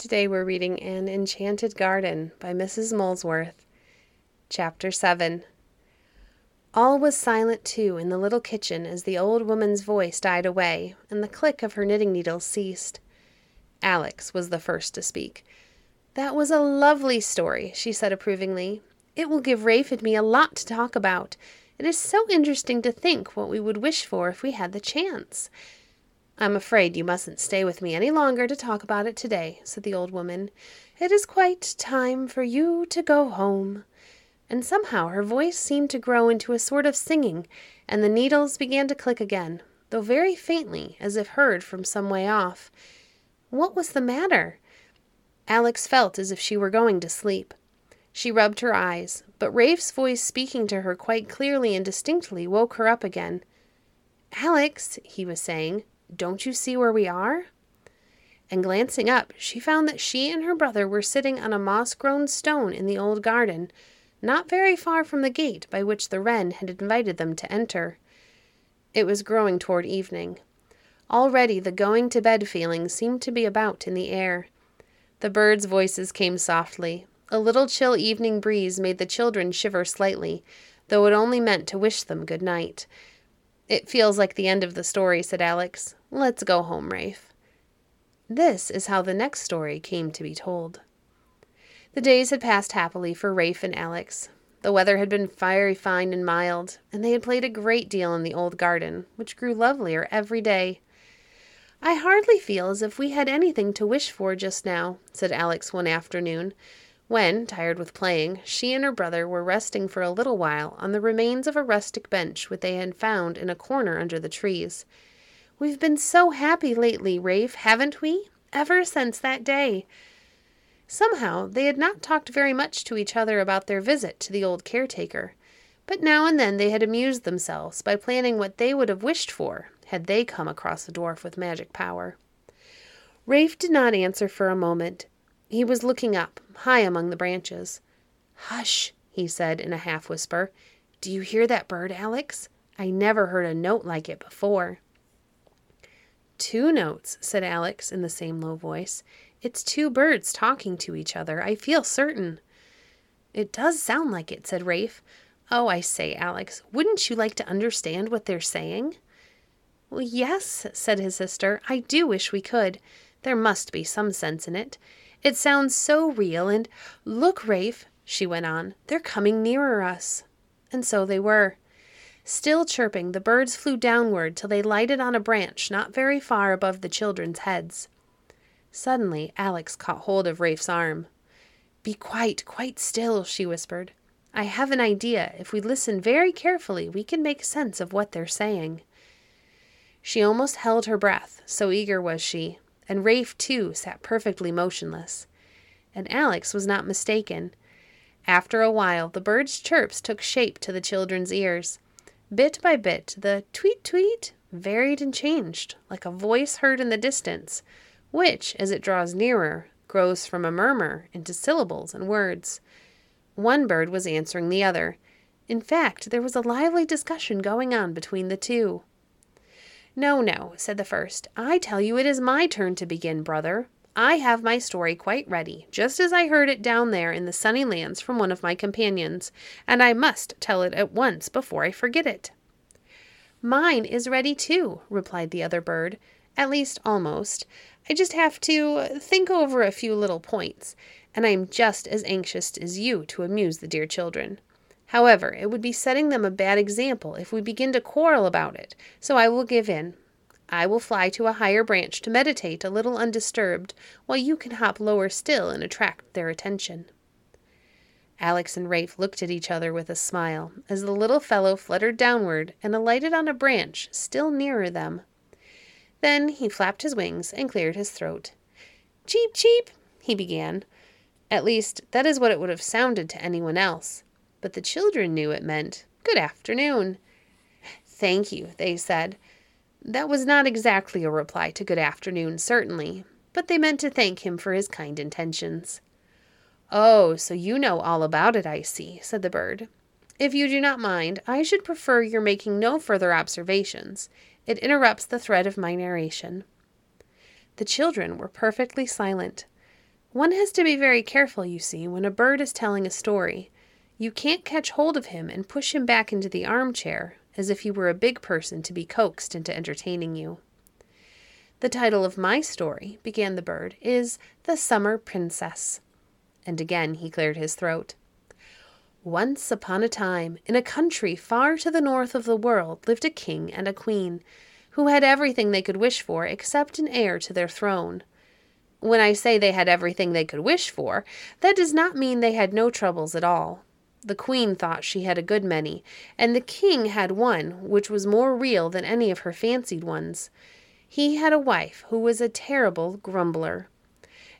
Today we're reading An Enchanted Garden by Mrs. Molesworth. Chapter 7 All was silent too in the little kitchen as the old woman's voice died away and the click of her knitting needles ceased. Alex was the first to speak. That was a lovely story, she said approvingly. It will give Rafe and me a lot to talk about. It is so interesting to think what we would wish for if we had the chance. I'm afraid you mustn't stay with me any longer to talk about it today, said the old woman. It is quite time for you to go home. And somehow her voice seemed to grow into a sort of singing, and the needles began to click again, though very faintly, as if heard from some way off. What was the matter? Alex felt as if she were going to sleep. She rubbed her eyes, but Rafe's voice speaking to her quite clearly and distinctly woke her up again. Alex, he was saying, don't you see where we are? And glancing up, she found that she and her brother were sitting on a moss grown stone in the old garden, not very far from the gate by which the wren had invited them to enter. It was growing toward evening. Already the going to bed feeling seemed to be about in the air. The birds' voices came softly. A little chill evening breeze made the children shiver slightly, though it only meant to wish them good night. It feels like the end of the story, said Alex. Let's go home, Rafe. This is how the next story came to be told. The days had passed happily for Rafe and Alex. The weather had been very fine and mild, and they had played a great deal in the old garden, which grew lovelier every day. I hardly feel as if we had anything to wish for just now, said Alex one afternoon, when, tired with playing, she and her brother were resting for a little while on the remains of a rustic bench which they had found in a corner under the trees. We've been so happy lately, Rafe, haven't we? Ever since that day. Somehow they had not talked very much to each other about their visit to the old caretaker, but now and then they had amused themselves by planning what they would have wished for had they come across a dwarf with magic power. Rafe did not answer for a moment. He was looking up, high among the branches. Hush, he said in a half whisper. Do you hear that bird, Alex? I never heard a note like it before. Two notes, said Alex in the same low voice. It's two birds talking to each other, I feel certain. It does sound like it, said Rafe. Oh, I say, Alex, wouldn't you like to understand what they're saying? Well, yes, said his sister. I do wish we could. There must be some sense in it. It sounds so real, and look, Rafe, she went on, they're coming nearer us. And so they were. Still chirping, the birds flew downward till they lighted on a branch not very far above the children's heads. Suddenly, Alex caught hold of Rafe's arm. Be quite, quite still, she whispered. I have an idea. If we listen very carefully, we can make sense of what they're saying. She almost held her breath, so eager was she, and Rafe, too, sat perfectly motionless. And Alex was not mistaken. After a while, the birds' chirps took shape to the children's ears. Bit by bit, the tweet tweet varied and changed, like a voice heard in the distance, which, as it draws nearer, grows from a murmur into syllables and words. One bird was answering the other. In fact, there was a lively discussion going on between the two. No, no, said the first. I tell you it is my turn to begin, brother. I have my story quite ready, just as I heard it down there in the sunny lands from one of my companions, and I must tell it at once before I forget it. Mine is ready too, replied the other bird, at least almost. I just have to think over a few little points, and I am just as anxious as you to amuse the dear children. However, it would be setting them a bad example if we begin to quarrel about it, so I will give in. I will fly to a higher branch to meditate a little undisturbed, while you can hop lower still and attract their attention. Alex and Rafe looked at each other with a smile as the little fellow fluttered downward and alighted on a branch still nearer them. Then he flapped his wings and cleared his throat. Cheep, cheep, he began. At least, that is what it would have sounded to anyone else. But the children knew it meant, Good afternoon. Thank you, they said. That was not exactly a reply to good afternoon, certainly, but they meant to thank him for his kind intentions. Oh, so you know all about it, I see, said the bird. If you do not mind, I should prefer your making no further observations. It interrupts the thread of my narration. The children were perfectly silent. One has to be very careful, you see, when a bird is telling a story. You can't catch hold of him and push him back into the armchair, as if he were a big person to be coaxed into entertaining you. The title of my story, began the bird, is The Summer Princess. And again he cleared his throat. Once upon a time, in a country far to the north of the world, lived a king and a queen, who had everything they could wish for except an heir to their throne. When I say they had everything they could wish for, that does not mean they had no troubles at all. The queen thought she had a good many, and the king had one which was more real than any of her fancied ones. He had a wife who was a terrible grumbler.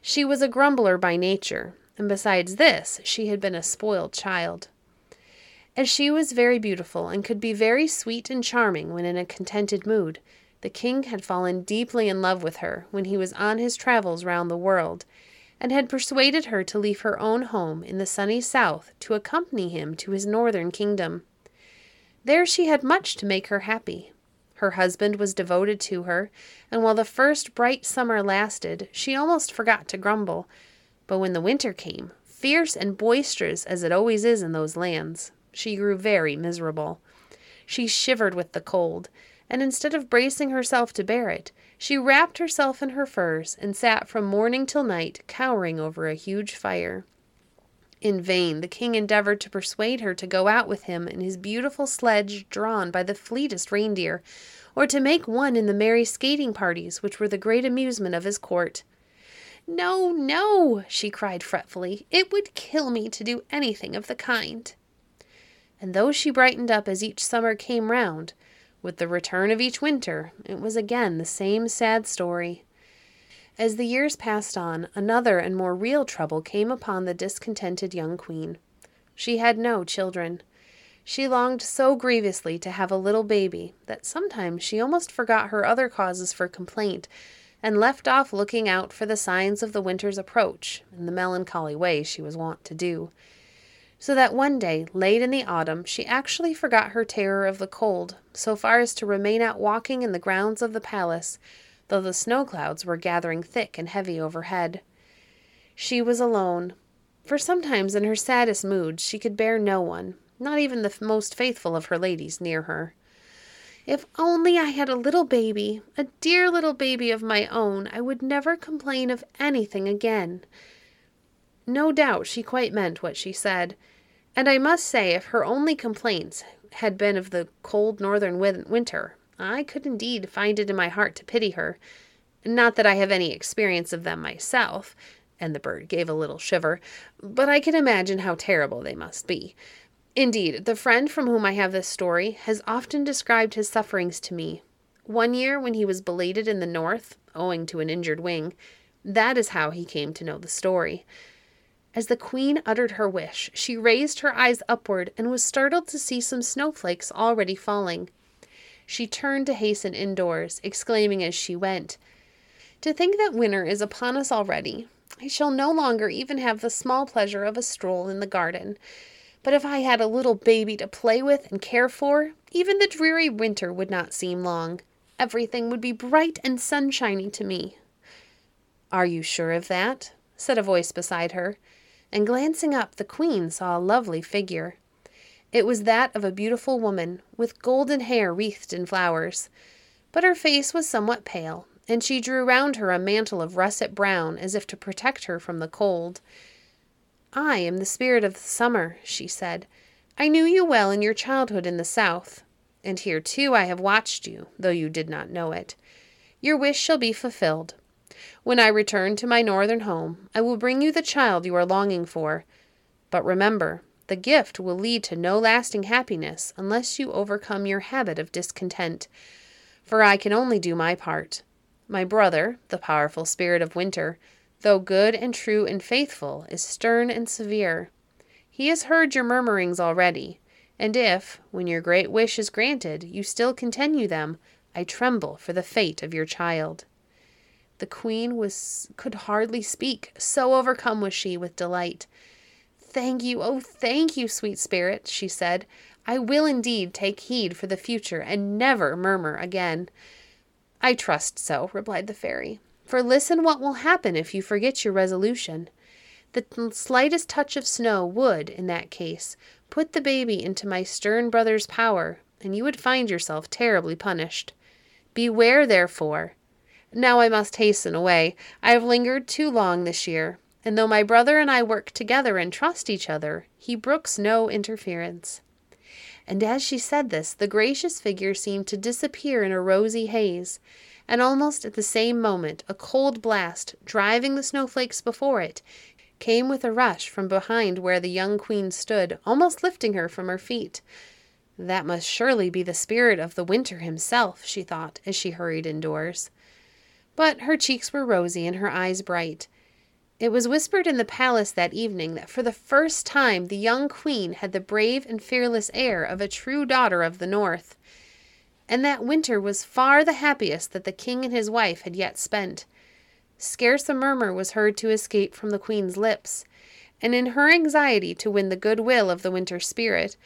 She was a grumbler by nature, and besides this, she had been a spoiled child. As she was very beautiful and could be very sweet and charming when in a contented mood, the king had fallen deeply in love with her when he was on his travels round the world, and had persuaded her to leave her own home in the sunny south to accompany him to his northern kingdom. There she had much to make her happy. Her husband was devoted to her, and while the first bright summer lasted, she almost forgot to grumble. But when the winter came, fierce and boisterous as it always is in those lands, she grew very miserable. She shivered with the cold, and instead of bracing herself to bear it, she wrapped herself in her furs and sat from morning till night cowering over a huge fire. In vain the king endeavored to persuade her to go out with him in his beautiful sledge drawn by the fleetest reindeer, or to make one in the merry skating parties which were the great amusement of his court. No, no, she cried fretfully, it would kill me to do anything of the kind. And though she brightened up as each summer came round, with the return of each winter, it was again the same sad story. As the years passed on, another and more real trouble came upon the discontented young queen. She had no children. She longed so grievously to have a little baby that sometimes she almost forgot her other causes for complaint and left off looking out for the signs of the winter's approach in the melancholy way she was wont to do so that one day, late in the autumn, she actually forgot her terror of the cold, so far as to remain out walking in the grounds of the palace, though the snow clouds were gathering thick and heavy overhead. She was alone, for sometimes in her saddest moods she could bear no one, not even the most faithful of her ladies, near her. If only I had a little baby, a dear little baby of my own, I would never complain of anything again. No doubt she quite meant what she said. And I must say, if her only complaints had been of the cold northern winter, I could indeed find it in my heart to pity her. Not that I have any experience of them myself, and the bird gave a little shiver, but I can imagine how terrible they must be. Indeed, the friend from whom I have this story has often described his sufferings to me. One year, when he was belated in the north, owing to an injured wing, that is how he came to know the story. As the queen uttered her wish, she raised her eyes upward and was startled to see some snowflakes already falling. She turned to hasten indoors, exclaiming as she went, To think that winter is upon us already. I shall no longer even have the small pleasure of a stroll in the garden. But if I had a little baby to play with and care for, even the dreary winter would not seem long. Everything would be bright and sunshiny to me. Are you sure of that? said a voice beside her and glancing up, the queen saw a lovely figure. It was that of a beautiful woman, with golden hair wreathed in flowers. But her face was somewhat pale, and she drew round her a mantle of russet brown as if to protect her from the cold. I am the spirit of the summer, she said. I knew you well in your childhood in the south, and here too I have watched you, though you did not know it. Your wish shall be fulfilled. When I return to my northern home, I will bring you the child you are longing for. But remember, the gift will lead to no lasting happiness unless you overcome your habit of discontent. For I can only do my part. My brother, the powerful spirit of winter, though good and true and faithful, is stern and severe. He has heard your murmurings already, and if, when your great wish is granted, you still continue them, I tremble for the fate of your child. The queen was could hardly speak, so overcome was she with delight. Thank you, oh thank you, sweet spirit, she said. I will indeed take heed for the future and never murmur again. I trust so, replied the fairy. For listen what will happen if you forget your resolution. The slightest touch of snow would, in that case, put the baby into my stern brother's power, and you would find yourself terribly punished. Beware, therefore, now I must hasten away. I have lingered too long this year, and though my brother and I work together and trust each other, he brooks no interference. And as she said this, the gracious figure seemed to disappear in a rosy haze, and almost at the same moment a cold blast, driving the snowflakes before it, came with a rush from behind where the young queen stood, almost lifting her from her feet. That must surely be the spirit of the winter himself, she thought as she hurried indoors but her cheeks were rosy and her eyes bright. It was whispered in the palace that evening that for the first time the young queen had the brave and fearless air of a true daughter of the North, and that winter was far the happiest that the king and his wife had yet spent. Scarce a murmur was heard to escape from the queen's lips, and in her anxiety to win the good will of the winter spirit,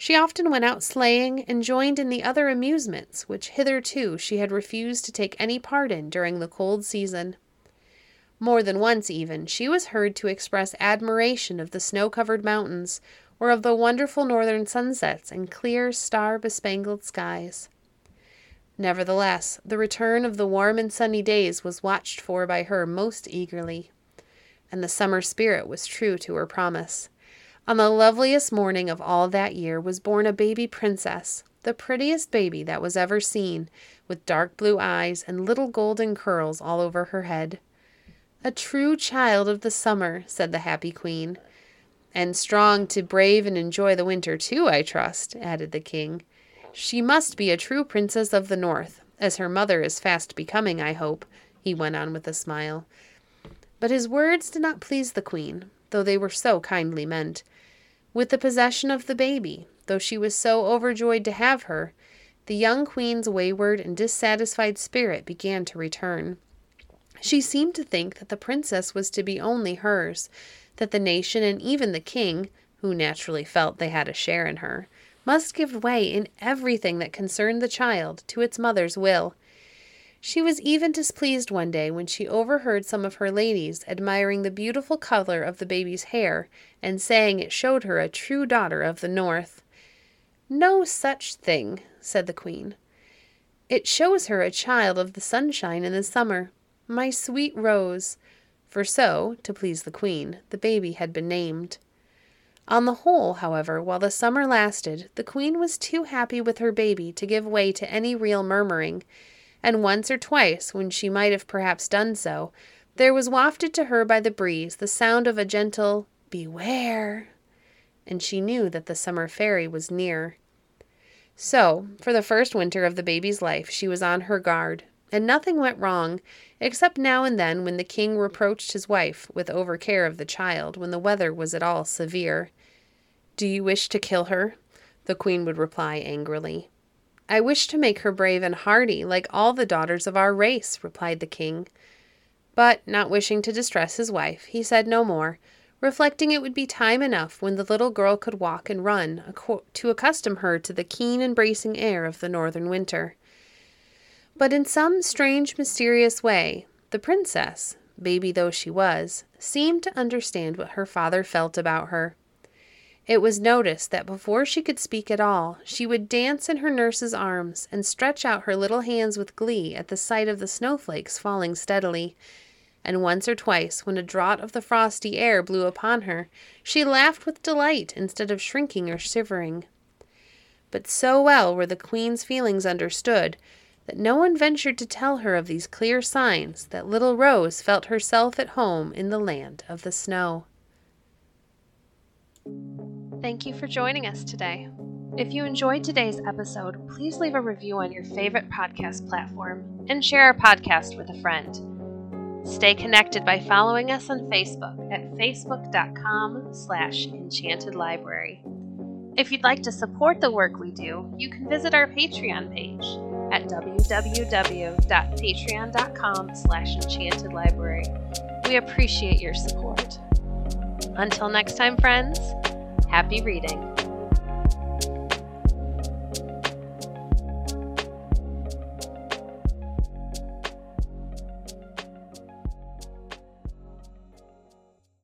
she often went out sleighing and joined in the other amusements which hitherto she had refused to take any part in during the cold season. More than once, even, she was heard to express admiration of the snow covered mountains or of the wonderful northern sunsets and clear, star bespangled skies. Nevertheless, the return of the warm and sunny days was watched for by her most eagerly, and the summer spirit was true to her promise. On the loveliest morning of all that year was born a baby princess, the prettiest baby that was ever seen, with dark blue eyes and little golden curls all over her head. A true child of the summer, said the happy queen. And strong to brave and enjoy the winter, too, I trust, added the king. She must be a true princess of the north, as her mother is fast becoming, I hope, he went on with a smile. But his words did not please the queen, though they were so kindly meant. With the possession of the baby, though she was so overjoyed to have her, the young queen's wayward and dissatisfied spirit began to return. She seemed to think that the princess was to be only hers, that the nation and even the king, who naturally felt they had a share in her, must give way in everything that concerned the child to its mother's will. She was even displeased one day when she overheard some of her ladies admiring the beautiful color of the baby's hair and saying it showed her a true daughter of the North. No such thing, said the Queen. It shows her a child of the sunshine in the summer, my sweet Rose, for so, to please the Queen, the baby had been named. On the whole, however, while the summer lasted, the Queen was too happy with her baby to give way to any real murmuring and once or twice, when she might have perhaps done so, there was wafted to her by the breeze the sound of a gentle Beware! And she knew that the summer fairy was near. So, for the first winter of the baby's life, she was on her guard, and nothing went wrong, except now and then when the king reproached his wife with overcare of the child when the weather was at all severe. Do you wish to kill her? The queen would reply angrily. I wish to make her brave and hardy, like all the daughters of our race, replied the king. But, not wishing to distress his wife, he said no more, reflecting it would be time enough when the little girl could walk and run to accustom her to the keen and bracing air of the northern winter. But in some strange, mysterious way, the princess, baby though she was, seemed to understand what her father felt about her. It was noticed that before she could speak at all, she would dance in her nurse's arms and stretch out her little hands with glee at the sight of the snowflakes falling steadily. And once or twice, when a draught of the frosty air blew upon her, she laughed with delight instead of shrinking or shivering. But so well were the queen's feelings understood that no one ventured to tell her of these clear signs that little Rose felt herself at home in the land of the snow. Thank you for joining us today. If you enjoyed today's episode, please leave a review on your favorite podcast platform and share our podcast with a friend. Stay connected by following us on Facebook at facebook.com slash enchantedlibrary. If you'd like to support the work we do, you can visit our Patreon page at www.patreon.com slash enchantedlibrary. We appreciate your support. Until next time, friends, happy reading.